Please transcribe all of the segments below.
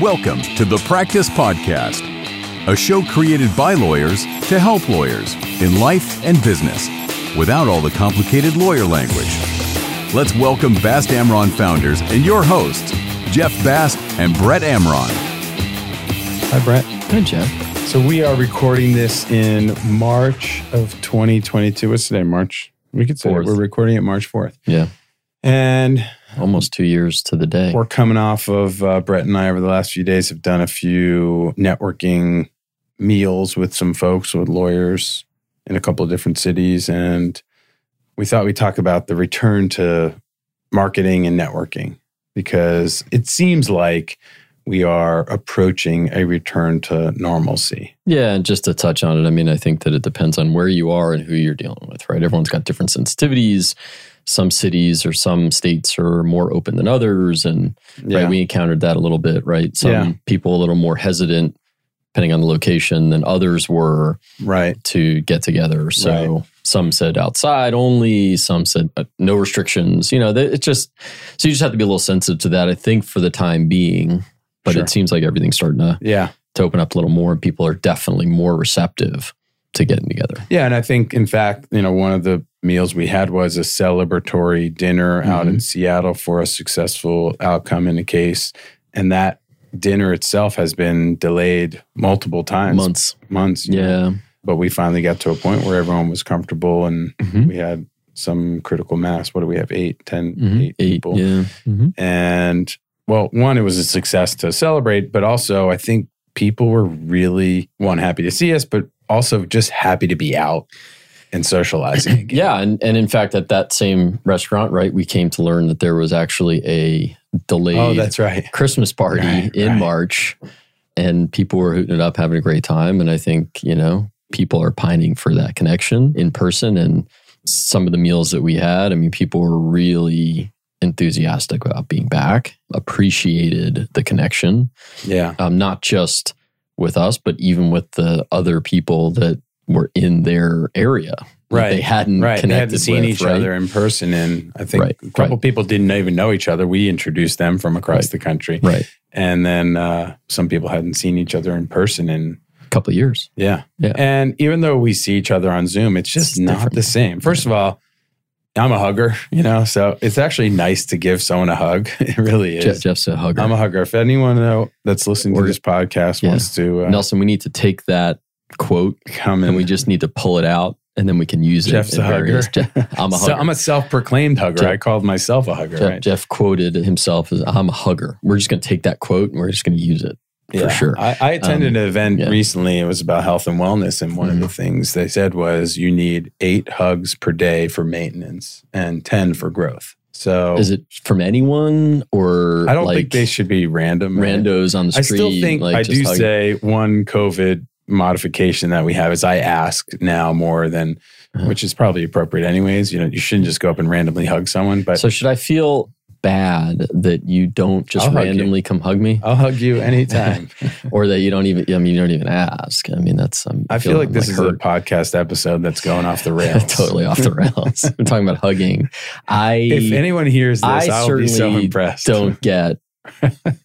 Welcome to the Practice Podcast, a show created by lawyers to help lawyers in life and business without all the complicated lawyer language. Let's welcome Bast Amron founders and your hosts, Jeff Bast and Brett Amron. Hi, Brett. Hi, Jeff. So we are recording this in March of 2022. What's today? March. We could say Fourth. we're recording it March 4th. Yeah. And Almost two years to the day. we're coming off of uh, Brett and I over the last few days have done a few networking meals with some folks, with lawyers in a couple of different cities. And we thought we'd talk about the return to marketing and networking because it seems like we are approaching a return to normalcy. Yeah, and just to touch on it, I mean, I think that it depends on where you are and who you're dealing with, right? Everyone's got different sensitivities. Some cities or some states are more open than others. And right, we encountered that a little bit, right? Some Yeah. people a little more hesitant, depending on the location, than others were right. to get together. So Right. some said outside only, some said uh, no restrictions. You know, it's just, so you just have to be a little sensitive to that, I think, for the time being. But Sure. it seems like everything's starting to Yeah. to open up a little more and people are definitely more receptive to getting together. Yeah. And I think, in fact, you know, one of the meals we had was a celebratory dinner out in Seattle for a successful outcome in a case. And that dinner itself has been delayed multiple times, Months. months. you know. Yeah. But we finally got to a point where everyone was comfortable and Mhm. we had some critical mass. What do we have? Eight, ten, Mhm. eight Eight. people. Yeah. Mhm. And well, one, it was a success to celebrate, but also I think people were really one happy to see us, but also just happy to be out and socializing. again. Yeah. And, and in fact, at that same restaurant, right, we came to learn that there was actually a delayed Oh, that's right. Christmas party Right, in right. March and people were hooting it up, having a great time. And I think, you know, people are pining for that connection in person. And some of the meals that we had, I mean, people were really enthusiastic about being back, appreciated the connection, Yeah. um, not just with us, but even with the other people that were in their area. Right, They hadn't Right. They connected hadn't seen with, each right? other in person. And I think Right, a couple right. people didn't even know each other. We introduced them from across the country. Right. And then uh, some people hadn't seen each other in person. in A couple of years. yeah. Yeah. And even though we see each other on Zoom, it's just It's not different. the same. First of all, I'm a hugger, you know, so it's actually nice to give someone a hug. It really is. Jeff, Jeff's a hugger. I'm a hugger. If anyone that's listening to this podcast Yeah. wants to uh, Nelson, we need to take that quote come and we just need to pull it out and then we can use Jeff's it. a hugger. various- Je- I'm a So. I'm a self-proclaimed hugger. Jeff- I called myself a hugger. Jeff, right? Jeff quoted himself as I'm a hugger. We're just going to take that quote and we're just going to use it. for sure. I, I attended Um, an event yeah. Mm-hmm. recently. It was about health and wellness, and one of the things they said was you need eight hugs per day for maintenance and ten for growth. So Is it from anyone or I don't like think they should be random. randos on the I street? still think like I just do hugging? say one COVID modification that we have is I ask now more than, Uh-huh. which is probably appropriate anyways. You know, you shouldn't just go up and randomly hug someone, but So should I feel bad that you don't just I'll hug randomly come hug me, I'll hug you anytime. or that you don't even? I mean, you don't even ask. I mean, that's. I'm I feel like this is hurt. a podcast episode that's going off the rails. totally off the rails. I'm talking about hugging. I If anyone hears this, I I'll be so impressed. don't get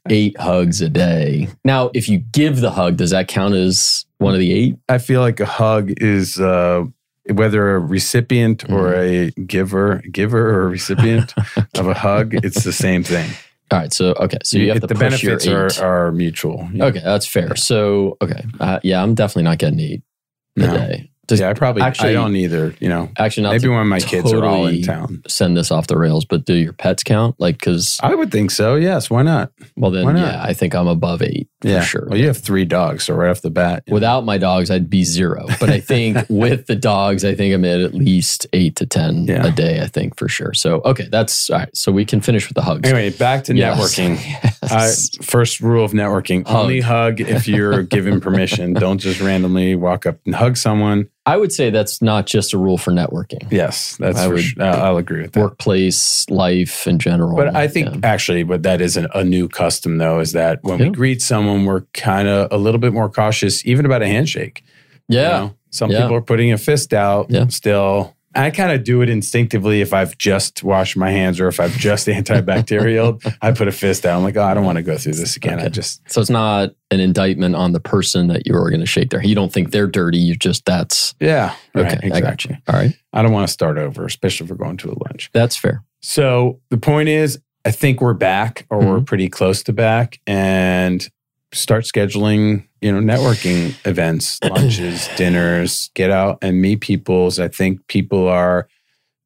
eight hugs a day. Now, if you give the hug, does that count as one of the eight? I feel like a hug is uh, whether a recipient or Mm-hmm. a giver, giver or a recipient of a hug, it's the same thing. All right. So okay. So you have to the push your benefits eight. are, are mutual. okay, that's fair. So okay, uh, yeah, I'm definitely not getting eight a Does, yeah, I probably actually- I don't either. You know, Actually, not maybe to when my kids are all in town. Send this off the rails, but do your pets count? Like, because I would think so. Yes, why not? well, then not? yeah, I think I'm above eight for yeah, sure. Well, you have three dogs, so right off the bat, you know. Without my dogs, I'd be zero. But I think with the dogs, I think I'm at at least eight to 10 Yeah. a day, I think for sure. So, okay, that's all right. So we can finish with the hugs. Anyway, back to Yes. networking. I, first rule of networking: Hug. only hug if you're given permission. Don't just randomly walk up and hug someone. I would say that's not just a rule for networking, Yes, that's I for would- sure. Uh, I'll agree with that. workplace, life in general. But I think Yeah. actually, what that is an, a new custom though is that when we greet someone, we're kind of a little bit more cautious, even about a handshake. you yeah. know? some Yeah. people are putting a fist out Yeah. still. I kind of do it instinctively if I've just washed my hands or if I've just antibacterial. I put a fist down. I'm like, oh, I don't want to go through this again. Okay. I just So it's not an indictment on the person that you are going to shake their. You don't think they're dirty. You just that's yeah. okay. Right, I got exactly. you. All right, I don't want to start over, especially if we're going to a lunch. that's fair. So the point is, I think we're back or we're Mhm. pretty close to back and start scheduling, you know, networking events, lunches, dinners, get out and meet people's. I think people are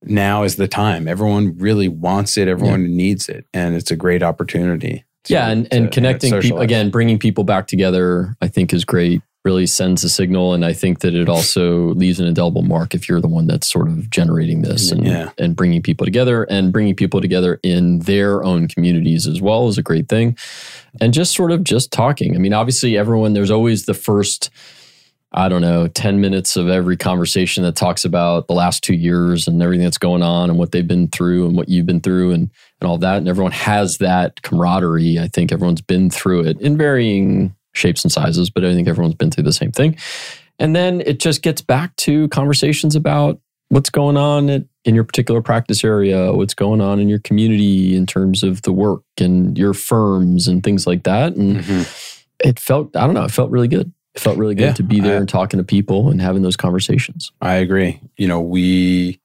now is the time. Everyone really wants it. Everyone needs it. And it's a great opportunity. to- yeah, and, to, and you know, connecting people again, bringing people back together, I think is great. Really sends a signal, and I think that it also leaves an indelible mark if you're the one that's sort of generating this and Yeah. and bringing people together and bringing people together in their own communities as well is a great thing, and just sort of just talking. I mean, obviously, everyone there's always the first. I don't know, 10 minutes of every conversation that talks about the last two years and everything that's going on and what they've been through and what you've been through and, and all that. And everyone has that camaraderie. I think everyone's been through it in varying shapes and sizes, but I think everyone's been through the same thing. And then it just gets back to conversations about what's going on at, in your particular practice area, what's going on in your community in terms of the work and your firms and things like that. And Mhm. it felt, I don't know, it felt really good. It felt really good Yeah, to be there I- and talking to people and having those conversations. I agree. You know, we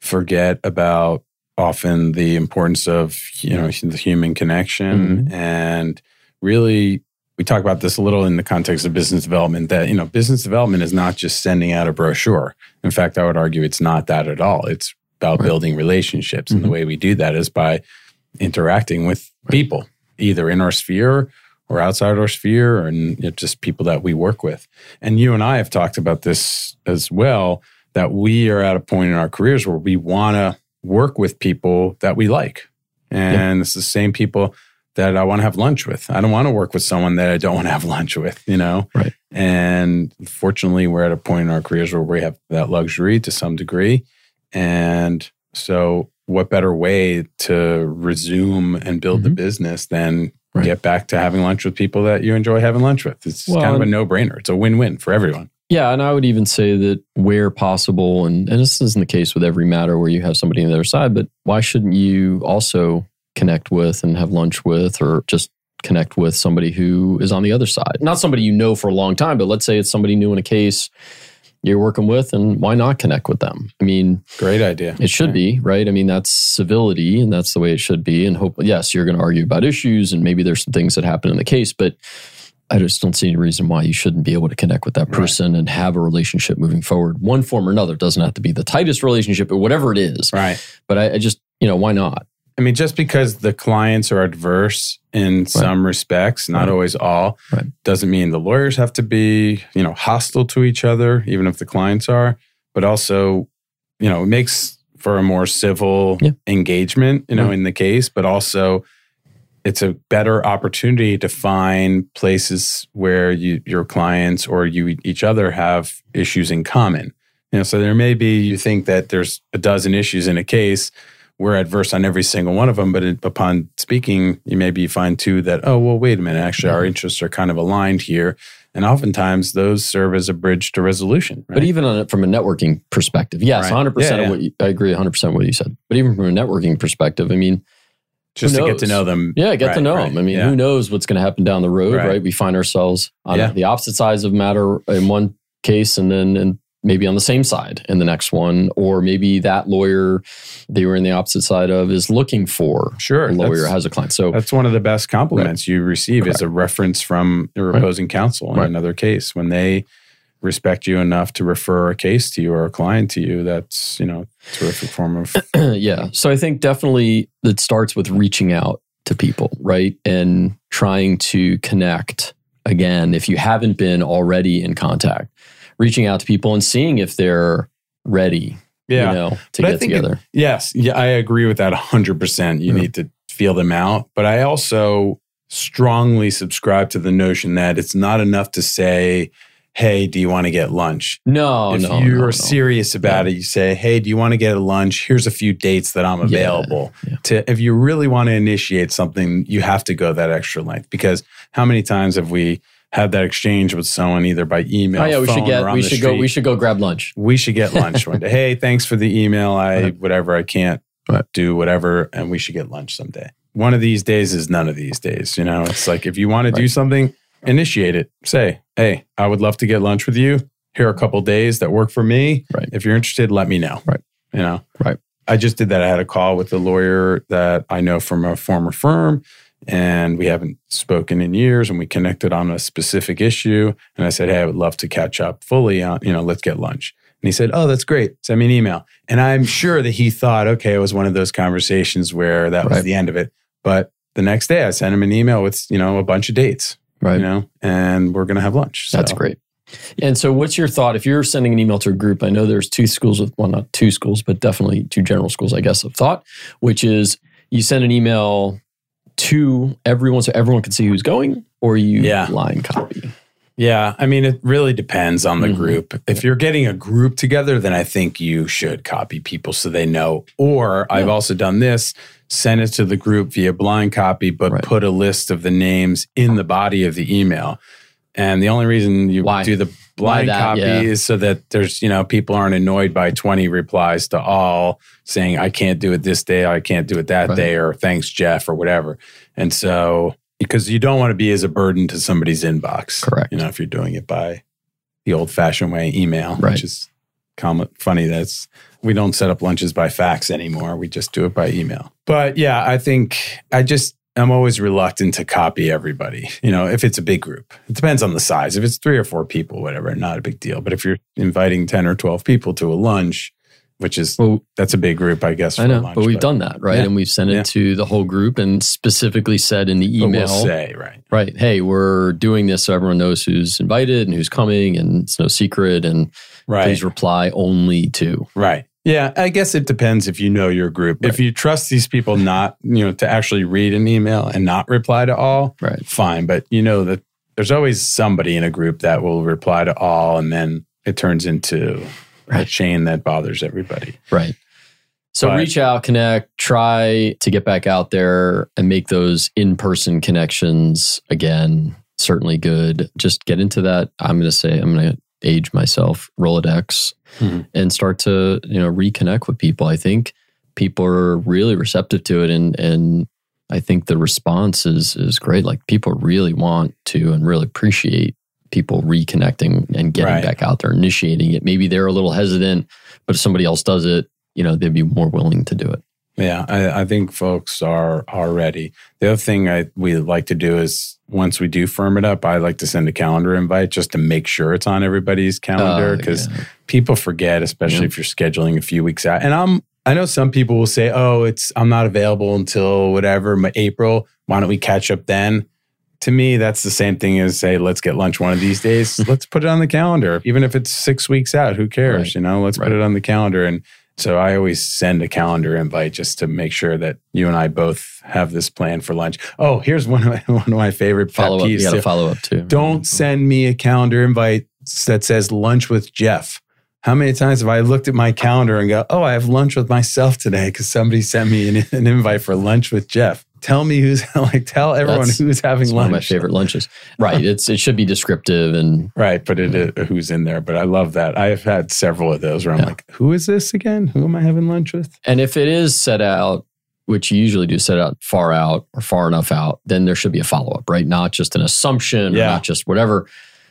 forget about often the importance of, you know, the human connection and really we talk about this a little in the context of business development that, you know, business development is not just sending out a brochure. In fact, I would argue it's not that at all. It's about Right. building relationships. And the Mhm. way we do that is by interacting with people, either in our sphere or outside our sphere, and you know, just people that we work with. And you and I have talked about this as well that we are at a point in our careers where we want to work with people that we like. And it's the same people that I want to have lunch with. I don't want to work with someone that I don't want to have lunch with, you know? Right. And fortunately, we're at a point in our careers where we have that luxury to some degree. And so, what better way to resume and build the Mhm. business than Right. get back to having lunch with people that you enjoy having lunch with? It's Well, kind of a no brainer. It's a win win for everyone. Yeah, and I would even say that where possible, and, and this isn't the case with every matter where you have somebody on the other side, but why shouldn't you also connect with and have lunch with or just connect with somebody who is on the other side? Not somebody you know for a long time, but let's say it's somebody new in a case you're working with, and why not connect with them? I mean, Great idea. it should Yeah. be, right? I mean, that's civility and that's the way it should be. And hope, yes, you're going to argue about issues and maybe there's some things that happen in the case, but I just don't see any reason why you shouldn't be able to connect with that Right. person and have a relationship moving forward, one form or another. It doesn't have to be the tightest relationship or whatever it is. Right. But I, I just, you know, why not? I mean, just because the clients are adverse in some respects, not Right. always all, Right. doesn't mean the lawyers have to be, you know, hostile to each other, even if the clients are. But also, you know, it makes for a more civil Yeah. engagement, you know, Right. in the case, but also it's a better opportunity to find places where you your clients or you each other have issues in common. You know, so there may be you think that there's a dozen issues in a case. We're adverse on every single one of them, but it, upon speaking, you maybe find too that oh well, wait a minute, actually our mm-hmm. interests are kind of aligned here, and oftentimes those serve as a bridge to resolution. But even on it from a networking perspective, yes, Right. 100% Yeah, of what you, I agree 100% what you said. But even from a networking perspective, I mean, just to get to know them, Yeah, get to know right. them. I mean, Yeah. who knows what's going to happen down the road, Right. right? We find ourselves on Yeah. the opposite sides of matter in one case, and then and maybe on the same side in the next one, or maybe that lawyer they were in the opposite side of is looking for Sure, a lawyer has a client. So That's one of the best compliments you receive is a reference from your Right. opposing counsel in Right. another case. When they respect you enough to refer a case to you or a client to you, that's, you know, a terrific form of yeah. So I think definitely it starts with reaching out to people, right? And trying to connect again, if you haven't been already in contact, reaching out to people and seeing if they're ready, yeah. you know, to But get think it- together. Yes, yeah, I agree with that 100%. You Yeah. need to feel them out, but I also strongly subscribe to the notion that it's not enough to say, "Hey, do you want to get lunch?" no, if no. you're no, no. serious about Yeah. it, you say, "Hey, do you want to get a lunch? Here's a few dates that I'm Yeah, available." yeah. To if you really want to initiate something, you have to go that extra length because how many times have we have that exchange with someone either by email. Oh yeah, we should get we should go we should go grab lunch. we should get lunch one day. Hey, thanks for the email. I whatever I can't Right. do whatever, and we should get lunch someday. One of these days is none of these days. You know, it's like if you want to do something, initiate it. Say, hey, I would love to get lunch with you. Here are a couple days that work for me. Right. If you're interested, let me know. Right. You know. Right. I just did that. I had a call with a lawyer that I know from a former firm, and we haven't spoken in years, and we connected on a specific issue. And I said, hey, I would love to catch up fully on, you know, let's get lunch. And he said, Oh, that's great. Send me an email. And I'm sure that he thought, okay, it was one of those conversations where that was the end of it. But the next day I sent him an email with, you know, a bunch of dates, Right. you know, and we're going to have lunch. That's great. And so, what's your thought if you're sending an email to a group? I know there's two schools of, well, not two schools, but definitely two general schools, I guess, of thought, which is you send an email to everyone so everyone can see who's going, or you Yeah. line copy. Yeah. I mean, it really depends on the Mhm. group. If you're getting a group together, then I think you should copy people so they know. Or I've also done this send it to the group via blind copy, but Right. put a list of the names in the body of the email. And the only reason you Why? do the blind that? copy Yeah. is so that there's, you know, people aren't annoyed by 20 replies to all saying, I can't do it this day, I can't do it that Right. day, or thanks, Jeff, or whatever. And so, because you don't want to be as a burden to somebody's inbox. Correct. You know, if you're doing it by the old fashioned way, email, Right. which is common, funny. That's, we don't set up lunches by fax anymore. We just do it by email. But yeah, I think I just, I'm always reluctant to copy everybody, you know, if it's a big group. It depends on the size. If it's three or four people, whatever, not a big deal. But if you're inviting 10 or 12 people to a lunch, which is, Well, that's a big group, I guess. I for know, lunch, but we've done that, right? Yeah. And we've sent it Yeah. to the whole group and specifically said in the but email, We'll say, right. right? Hey, we're doing this so everyone knows who's invited and who's coming, and it's no secret. And Right. please reply only to. Right. Yeah, I guess it depends if you know your group. If you trust these people not, you know, to actually read an email and not reply to all, Right. fine. But you know that there's always somebody in a group that will reply to all and then it turns into a chain that bothers everybody. Right. So But- reach out, connect, try to get back out there and make those in person connections again. Certainly good. Just get into that. I'm going to say, I'm going to age myself, Rolodex, Mhm. and start to, you know, reconnect with people. I think people are really receptive to it. And, and I think the response is, is great. Like people really want to and really appreciate people reconnecting and getting Right. back out there, initiating it. Maybe they're a little hesitant, but if somebody else does it, you know, they'd be more willing to do it. Yeah, I, I think folks are are ready. The other thing I we like to do is once we do firm it up, I like to send a calendar invite just to make sure it's on everybody's calendar Uh, because yeah. people forget, especially Yeah. if you're scheduling a few weeks out. And I'm I know some people will say, "Oh, it's I'm not available until whatever April. Why don't we catch up then?" To me, that's the same thing as say, "Let's get lunch one of these days. let's put it on the calendar, even if it's six weeks out. Who cares? Right. You know, let's Right. put it on the calendar." And so I always send a calendar invite just to make sure that you and I both have this plan for lunch. Oh, here's one of my, one of my favorite follow up. You got to follow up too. Don't mm-hmm. send me a calendar invite that says lunch with Jeff. How many times have I looked at my calendar and go, oh, I have lunch with myself today because somebody sent me an, an invite for lunch with Jeff? Tell me who's like, tell everyone That's- who's having It's lunch. one of my favorite lunches. Right. It's it should be descriptive and Right, but it uh, who's in there. But I love that. I've had several of those where I'm Yeah. like, who is this again? Who am I having lunch with? and if it is set out, which you usually do set out far out or far enough out, then there should be a follow up, right? Not just an assumption or not just whatever,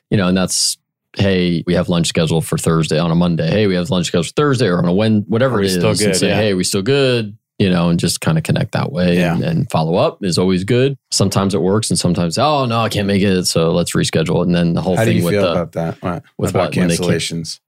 you know. And that's hey, we have lunch scheduled for Thursday on a Monday. Hey, we have lunch scheduled for Thursday or on a when whatever it is. it we is. still and say Yeah. hey, we still good. You know, and just kind of connect that way Yeah. and, and follow up is always good. Sometimes it works, and sometimes oh no, I can't make it, so let's reschedule. And then the whole How do thing you with feel the about that? With about what, when they can't- cancellations?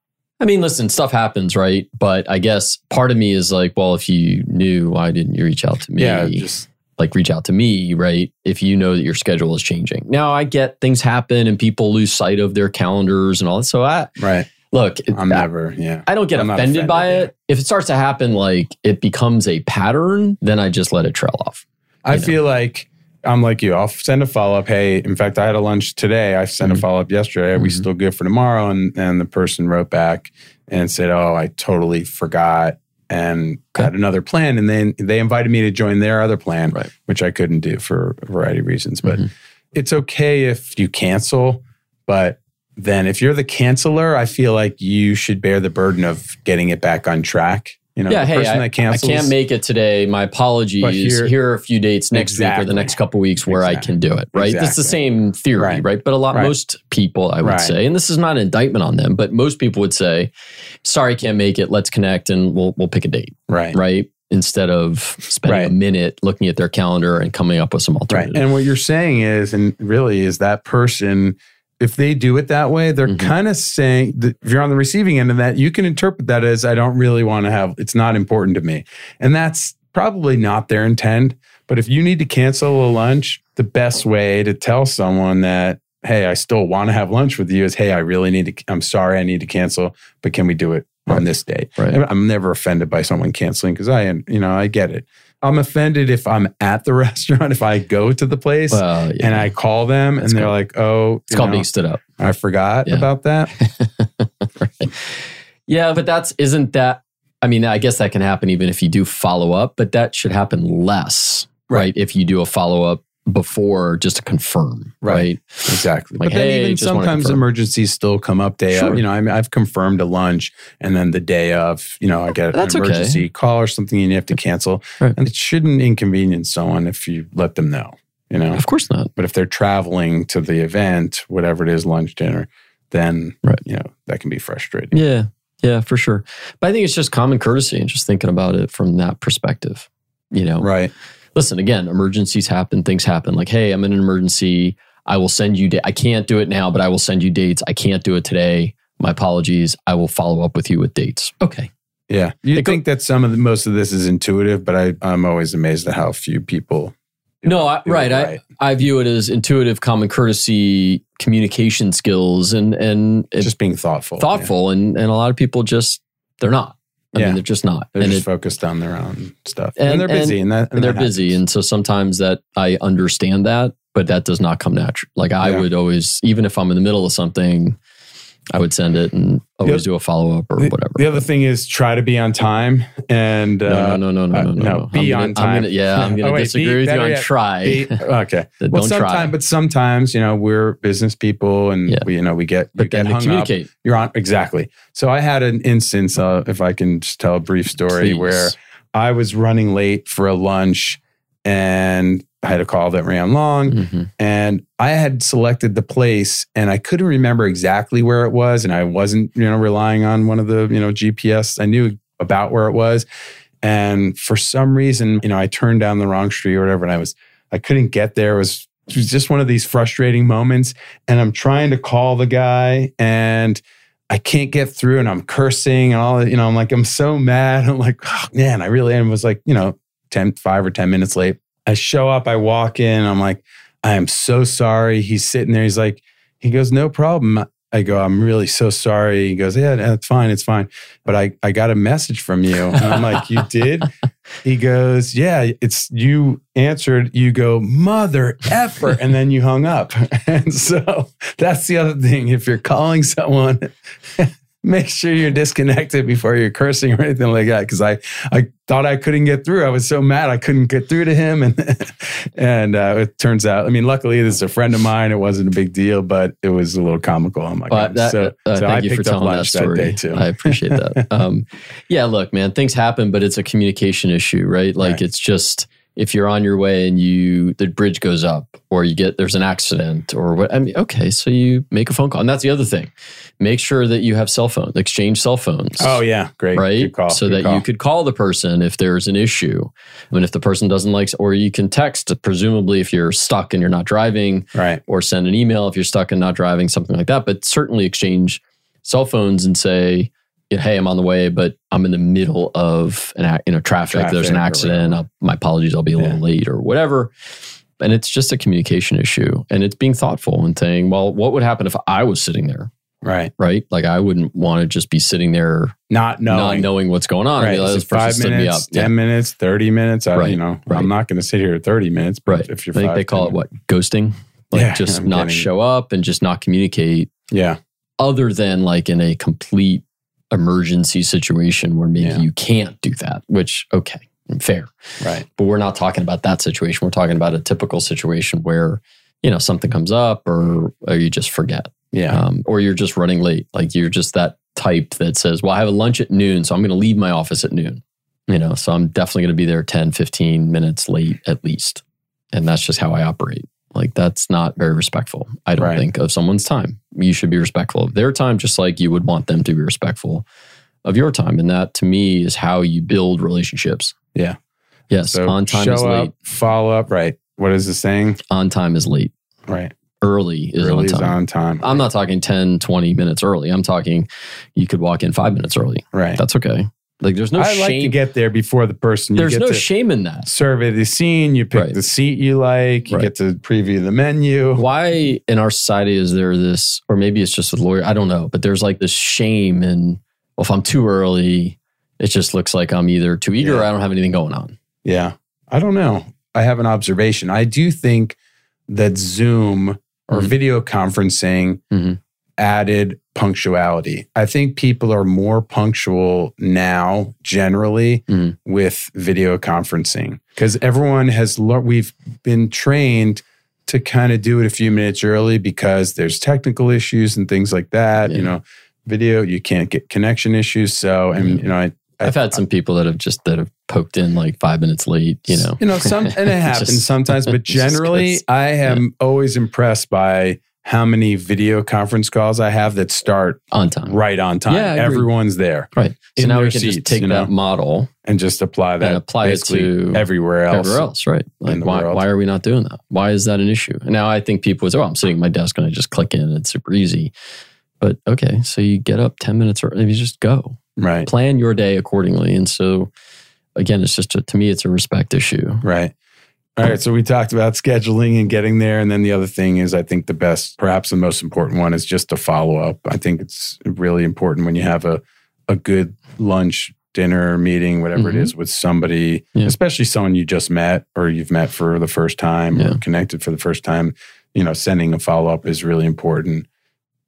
I mean, listen, stuff happens, right? But I guess part of me is like, well, if you knew, why didn't you reach out to me? Yeah, just like reach out to me, right? If you know that your schedule is changing. Now, I get things happen and people lose sight of their calendars and all that. So I right. Look, I'm I, never. Yeah. I don't get I'm not offended, by offended, it. If it starts to happen, like it becomes a pattern, then I just let it trail off. I know. feel like I'm like you. I'll send a follow up. Hey, in fact, I had a lunch today. I sent Mhm. a follow up yesterday. Are we Mhm. still good for tomorrow? And and the person wrote back and said, "Oh, I totally forgot." And Okay. had another plan, and then they invited me to join their other plan, Right. which I couldn't do for a variety of reasons. But Mhm. it's okay if you cancel, but then if you're the canceller, I feel like you should bear the burden of getting it back on track. You know, yeah, the hey, person I, that I can't make it today. My apologies. Here, here- are a few dates next week or the next couple weeks where I can do it. Right. It's the same theory, right? Right. But a lot, Right. most people, I would Right. say, and this is not an indictment on them, but most people would say, "Sorry, can't make it. Let's connect and we'll we'll pick a date." right. Right. Instead of spending a minute looking at their calendar and coming up with some Right. alternatives. And what you're saying is, and really is that person, if they do it that way, they're Mhm. kind of saying that if you're on the receiving end of that, you can interpret that as I don't really want to have, it's not important to me. And that's probably not their intent. But if you need to cancel a lunch, the best way to tell someone that, hey, I still want to have lunch with you is, hey, I really need to, I'm sorry, I need to cancel, but can we do it on this day? Right. I'm never offended by someone canceling because I, you know, I get it. I'm offended if I'm at the restaurant, if I go to the place Well, yeah. and I call them That's and they're called- like, oh, it's called know, being stood up. I forgot Yeah. about that. right. Yeah, but that's isn't that I mean, I guess that can happen even if you do follow up, but that should happen less, right? Right. If you do a follow up before just to confirm, right? Right. Exactly. Like, but then hey, even sometimes emergencies still come up day Sure. of. You know, I mean, I've confirmed a lunch and then the day of, you know, I get That's an okay. emergency call or something and you have to cancel. Right. And it shouldn't inconvenience someone if you let them know, you know. Of course not. But if they're traveling to the event, whatever it is, lunch, dinner, then, Right. you know, that can be frustrating. Yeah. Yeah, for sure. But I think it's just common courtesy and just thinking about it from that perspective. You know, Right. Listen, again, emergencies happen, things happen. Like, hey, I'm in an emergency. I will send you, da- I can't do it now, but I will send you dates. I can't do it today. My apologies. I will follow up with you with dates. Okay. Yeah. You It go- think that some of the, most of this is intuitive, but I, I'm always amazed at how few people. No, I, do it right. I, I view it as intuitive, common courtesy, communication skills, and and just being thoughtful. thoughtful. And and a lot of people just they're not. I Yeah. mean, they're just not. They're and just it- focused on their own stuff, And- and, they're busy, and, that and they're that busy, and so sometimes that I understand that, but that does not come natural. Like I Yeah. would always, even if I'm in the middle of something, I would send it and always do a follow up or whatever. The other thing is try to be on time, and uh, no, no, no, no, uh, no, no, no, no. be on time. yeah, I'm going Oh, to disagree with you on try. okay. Don't well, try. sometimes, but sometimes you know we're business people, and we you know we get but get hung up. You're on exactly. So I had an instance, uh, if I can just tell a brief story, where I was running late for a lunch, and I had a call that ran long, Mhm. and I had selected the place and I couldn't remember exactly where it was and I wasn't you know relying on one of the you know GPS I knew about where it was and for some reason you know I turned down the wrong street or whatever and I was I couldn't get there. It was it was just one of these frustrating moments and I'm trying to call the guy and I can't get through and I'm cursing and all you know I'm like I'm so mad. I'm like oh, man I really am. It was like you know 10 5 or 10 minutes late I show up I walk in I'm like I am so sorry. He's sitting there. He's like, he goes, no problem. I go, I'm really so sorry. He goes, yeah, it's fine. It's fine. But I, I got a message from you. And I'm like, you did? He goes, yeah, it's you answered. You go, mother effer. And then you hung up. And so that's the other thing. If you're calling someone, make sure you're disconnected before you're cursing or anything like that. Cause I, I thought I couldn't get through. I was so mad I couldn't get through to him. And, and uh, it turns out, I mean, luckily this is a friend of mine. It wasn't a big deal, but it was a little comical. I'm like, But that, so, uh, so thank I you for picked up telling that story. day too. I appreciate that. Um, yeah, look, man, things happen, but it's a communication issue, right? Like Right. it's just if you're on your way and you the bridge goes up or you get there's an accident or what I mean, okay, so you make a phone call. And that's the other thing. Make sure that you have cell phones, exchange cell phones. oh yeah. Great. Right. Call. so that call. you could call the person if there's an issue. I And if the person doesn't like, or you can text, presumably if you're stuck and you're not driving, right. or send an email if you're stuck and not driving, something like that. But certainly exchange cell phones and say, "Hey, I'm on the way, but I'm in the middle of an you know traffic. There's an accident. I'll, my apologies. I'll be a little Yeah. late or whatever." And it's just a communication issue, and it's being thoughtful and saying, "Well, what would happen if I was sitting there?" Right. Right? Like I wouldn't want to just be sitting there Not not knowing. knowing what's going on. Right. be like, Is this it person five stood me up. minutes, Yeah. 10 minutes, 30 minutes. I, Right, you know, right. I'm not going to sit here 30 minutes, but Right. if you're I think they call 10 it what ghosting, like Yeah, just I'm not show up and just not communicate. Yeah. other than like in a complete emergency situation where maybe Yeah. you can't do that, which, okay, fair. Right. But we're not talking about that situation. We're talking about a typical situation where you know, something comes up or, or you just forget. Yeah. Um, or you're just running late. Like you're just that type that says, well, I have a lunch at noon, so I'm going to leave my office at noon. You know, so I'm definitely going to be there 10, 15 minutes late at least. And that's just how I operate. Like that's not very respectful, I don't Right. think, of someone's time. You should be respectful of their time, just like you would want them to be respectful of your time. And that to me is how you build relationships. Yeah. Yes. so on time show is late. up, follow up. Right. What is the saying? On time is late. Right. Early is Really on is on time. I'm not talking 10, 20 minutes early. I'm talking you could walk in five minutes early. right. That's okay. Like there's no shame. I like to get there before the person. You there's no shame in that. survey the scene. You pick Right. the seat you like. You Right. get to preview the menu. Why in our society is there this, or maybe it's just a lawyer, I don't know, but there's like this shame in, well, if I'm too early, it just looks like I'm either too eager or I don't have anything going on. Yeah. I don't know. I have an observation. I do think that Zoom or Mhm. video conferencing Mhm. Added punctuality. I think people are more punctual now generally Mhm. with video conferencing because everyone has learned, we've been trained to kind of do it a few minutes early because there's technical issues and things like that. You know, video, you can't get connection issues. So, and, Yeah. you know, I, I've had some people that have just that have poked in like five minutes late, you know. you know, some and it happens Just- sometimes, but generally, I am always impressed by how many video conference calls I have that start on time. right on time. Yeah, Everyone's there Right. So now we can just take you that model and just apply that and apply it to everywhere else. everywhere else, right? Like why, world. why are we not doing that? Why is that an issue? And now I think people would say, "Oh, I'm sitting at my desk and I just click in. It's super easy." But okay, so you get up ten minutes early. You just go. Right, Plan your day accordingly. And so, again, it's just a, to me, it's a respect issue. right. All right, so we talked about scheduling and getting there, and then the other thing is, I think the best, perhaps the most important one, is just a follow up. I think it's really important when you have a a good lunch, dinner, meeting, whatever Mhm. it is, with somebody, Yeah. especially someone you just met or you've met for the first time Yeah. or connected for the first time. You know, sending a follow up is really important,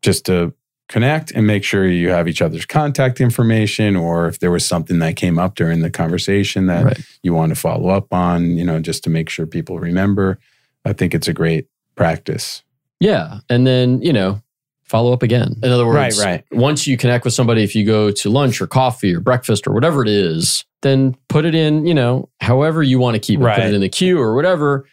just to connect and make sure you have each other's contact information, or if there was something that came up during the conversation that Right. you want to follow up on, you know, just to make sure people remember. I think it's a great practice. Yeah. And then, you know, follow up again. In other words, Right, right. once you connect with somebody, if you go to lunch or coffee or breakfast or whatever it is, then put it in, you know, however you want to keep it. Put it in the queue or whatever.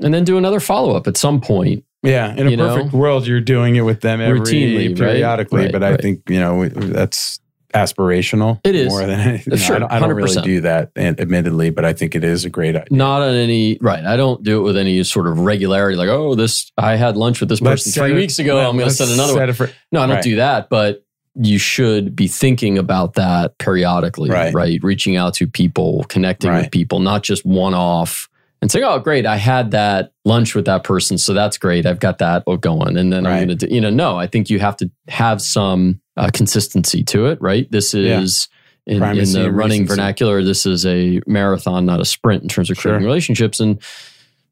And then do another follow up at some point. Yeah, in a You know? perfect world, you're doing it with them every Routinely, periodically. Right, but I right. think you know that's aspirational. It is. more than anything. Sure, I don't, I don't really do that, admittedly, but I think it is a great idea. Not on any, right. I don't do it with any sort of regularity. Like, oh, this, I had lunch with this Let's person three it- weeks ago. let- I'm going to set another one. set it for- No, I don't do that, but you should be thinking about that periodically, Right. right? Reaching out to people, connecting with people, not just one off and saying, oh, great, I had that lunch with that person. So that's great. I've got that going. And then Right. I'm going to do, you know, no, I think you have to have some uh, consistency to it, right? This Yeah. is. In, in Primacy the running recency. vernacular, this is a marathon, not a sprint in terms of creating Sure. relationships. And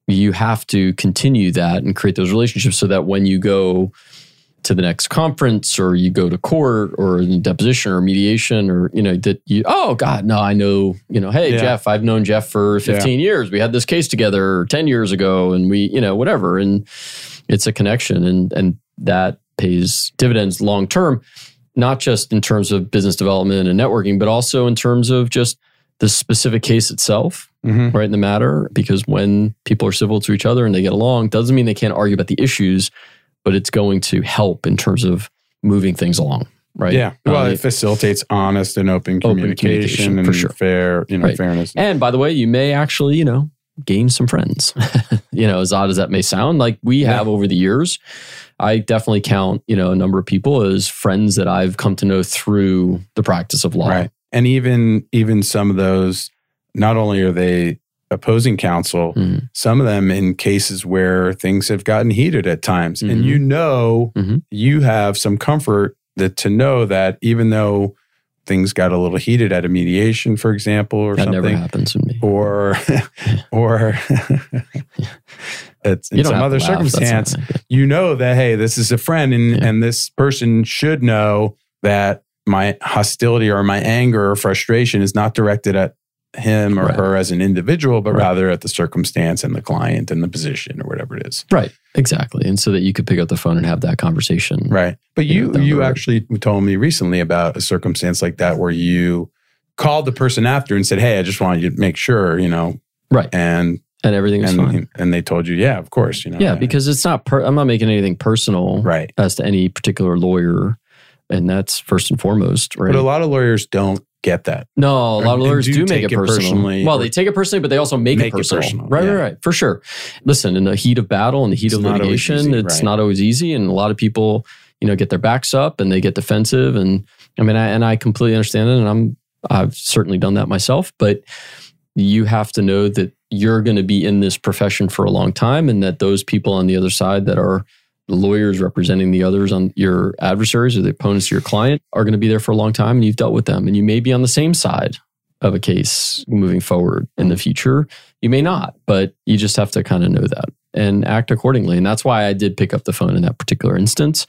you have to continue that and create those relationships so that when you go to the next conference or you go to court or in deposition or mediation or you know that you oh god no i know you know hey Yeah. jeff i've known jeff for 15 years we had this case together 10 years ago and we you know whatever and it's a connection and and that pays dividends long term not just in terms of business development and networking but also in terms of just the specific case itself Mhm. right in the matter because when people are civil to each other and they get along doesn't mean they can't argue about the issues but it's going to help in terms of moving things along right Yeah, well, Uh, it facilitates honest and open communication, communication, and sure. fair, you know, Right. fairness. and by the way you may actually you know gain some friends you know as odd as that may sound like we Yeah. have over the years i definitely count you know a number of people as friends that i've come to know through the practice of law Right. And even even some of those, not only are they opposing counsel, Mhm. some of them in cases where things have gotten heated at times. And Mhm. you know Mhm. you have some comfort that to know that even though things got a little heated at a mediation, for example, or that never happens in me or or it's in some other laugh. Circumstance, you know that hey, this is a friend, and Yeah. and this person should know that my hostility or my anger or frustration is not directed at him or Right. her as an individual, but Right. rather at the circumstance and the client and the position or whatever it is. Right. Exactly. And so that you could pick up the phone and have that conversation. Right. But you down you actually told me recently about a circumstance like that where you called the person after and said, "Hey, I just wanted you to make sure, you know." Right. And And everything was fine. and and they told you, "Yeah, of course, you know." Yeah, because it's not. Per- I'm not making anything personal right. as to any particular lawyer, and that's first and foremost. Right. But a lot of lawyers don't get that. no, a lot of lawyers do do, make it it personal. personally Well, they take it personally, but they also make, Make it it personal. personal, Right, yeah. right, right, for sure. Listen, in the heat of battle and the heat It's of litigation, easy, it's right. not always easy, and a lot of people, you know, get their backs up and they get defensive. And I mean, I, and I completely understand it, and I'm I've certainly done that myself, but you have to know that you're going to be in this profession for a long time and that those people on the other side that are the lawyers representing the others on your adversaries or the opponents to your client are going to be there for a long time and you've dealt with them. And you may be on the same side of a case moving forward in the future. You may not but you just have to kind of know that and act accordingly. And that's why i did pick up the phone in that particular instance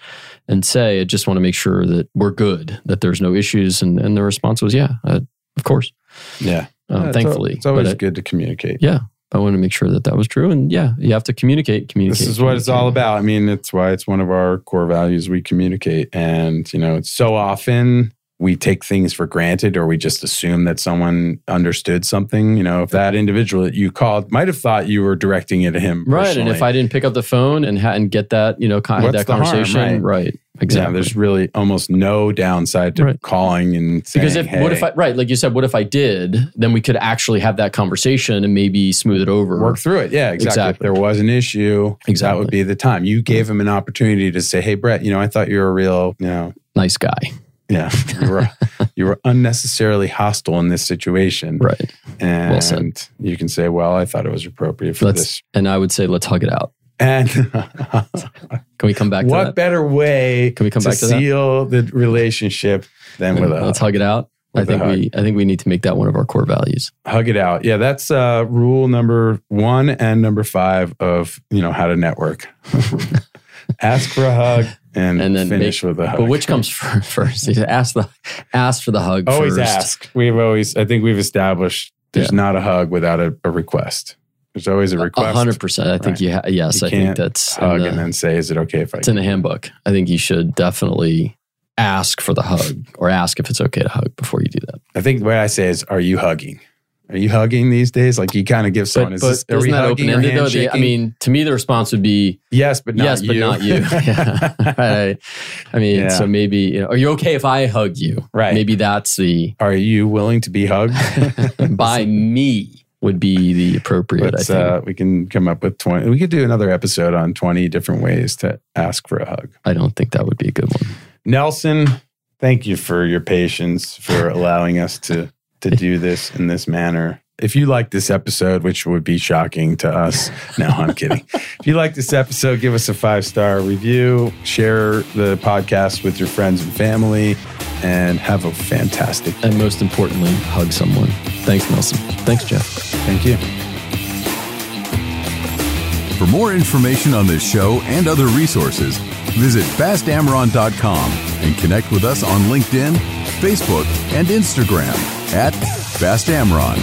and say i just want to make sure that we're good that there's no issues. And, and the response was yeah uh, of course. Yeah. um, Yeah, thankfully al- it's always But I- good to communicate. yeah i want to make sure that that was true and yeah you have to communicate communicate This is what it's all about. I mean, it's why it's one of our core values. We communicate. And, you know, it's so often we take things for granted or we just assume that someone understood something. You know, if that individual that you called might have thought you were directing it at him. right and if i didn't pick up the phone and ha- and get that you know kind What's that the harm, conversation right? Right Yeah, exactly there's really almost no downside to Right. calling and saying, because if what if I right like you said what if I did then we could actually have that conversation and maybe smooth it over work through it. Yeah, exactly. If there was an issue, exactly. that would be the time. You gave him an opportunity to say, "Hey, Brett, you know, I thought you were a real, you know, nice guy yeah, you were you were unnecessarily hostile in this situation." right And said. you can say, "Well, I thought it was appropriate for let's this." and I would say let's hug it out And can we come back to what that better way Can we come to back to that? seal the relationship than with a let's hug it out I think we I think we need to make that one of our core values hug it out. Yeah, that's uh, rule number one and number five of you know how to network. Ask for a hug and, And then finish with a hug. but which comes first ask the ask for the hug always first. ask. We've always, I think we've established there's not a hug without a, a request. There's always a request. hundred percent. I think Right. you. Ha- yes, You I think that's hug the- and then say, "Is it okay if I?" it's in the handbook. I think you should definitely ask for the hug or ask if it's okay to hug before you do that. I think what I say is, "Are you hugging? Are you hugging these days?" Like you kind of give someone, But, "Is but this, are we that open ended though? The- I mean, to me, the response would be yes, but not yes, you. but not you. yeah. right. I mean, Yeah. so maybe you know, are you okay if I hug you? Right. Maybe that's the Are you willing to be hugged? by me would be the appropriate. Let's, I think. uh, we can come up with 20. We could do another episode on 20 different ways to ask for a hug. I don't think that would be a good one. Nelson, thank you for your patience for allowing us to to do this in this manner. If you like this episode, which would be shocking to us, no, I'm kidding. If you like this episode, give us a five star review, share the podcast with your friends and family, and have a fantastic. Day. And most importantly, hug someone. Thanks, Nelson. Thanks, Jeff. Thank you. For more information on this show and other resources, visit bastamron.com and connect with us on LinkedIn, Facebook, and Instagram at fastamron.